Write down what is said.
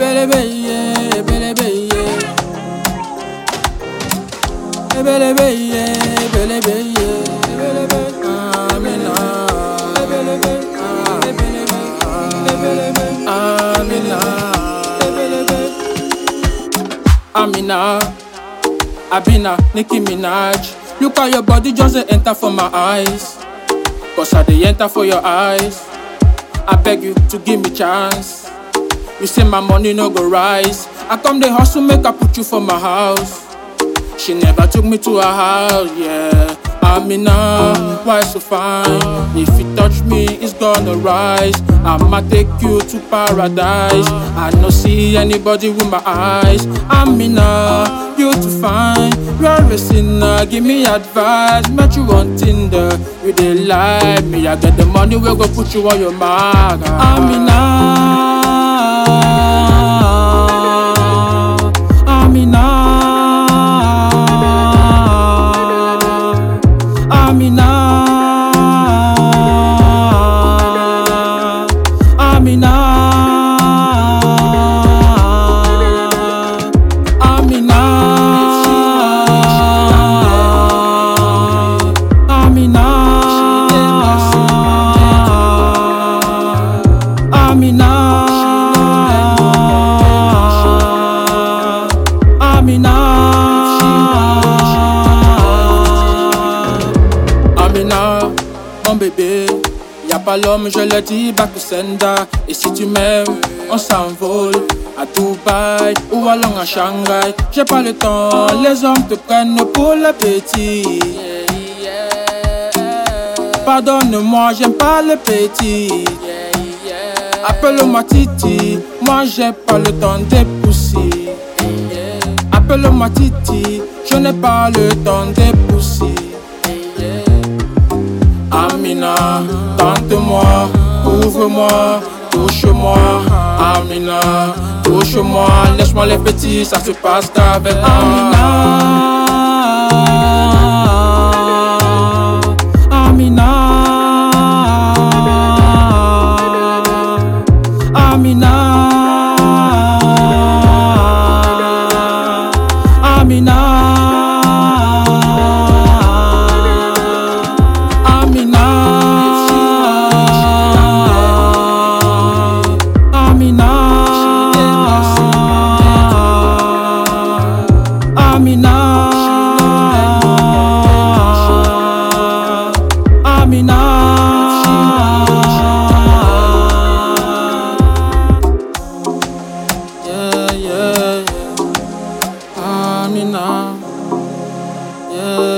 Ebelebe, yeah, ebelebe, yeah. Ebelebe, yeah, ebelebe, yeah. Ebelebe, Amina. Amina. Amina. Abina, Nicki Minaj. Look how your body just enter for my eyes. Cause I dey enter for your eyes. I beg you to give me chance. You say my money no go rise. I come the hustle, make I put you for my house. She never took me to her house, yeah. Amina, why so fine? If you touch me, it's gonna rise. I'ma take you to paradise. I no see anybody with my eyes. Amina, you too fine. You're a sinner, give me advice. Met you on Tinder, you dey lie me. I get the money, we go put you on your mark. Amina, Amina, Amina, Amina, Amina, Amina. Amina, mon bébé, y a pas l'homme, je le dis, sender. Et si tu m'aimes, on s'envole à Dubaï ou allons à Shanghai. J'ai pas le temps, les hommes te prennent pour le petit. Pardonne-moi, j'aime pas le petit. Appelle-moi Titi, moi j'ai pas le temps des poussis. Appelle-moi Titi, je n'ai pas le temps des poussis. Amina, tente-moi, ouvre-moi, touche-moi. Amina, touche-moi, laisse-moi les petits, ça se passe Amina. Amina. Amina. Amina. Amina. Yeah,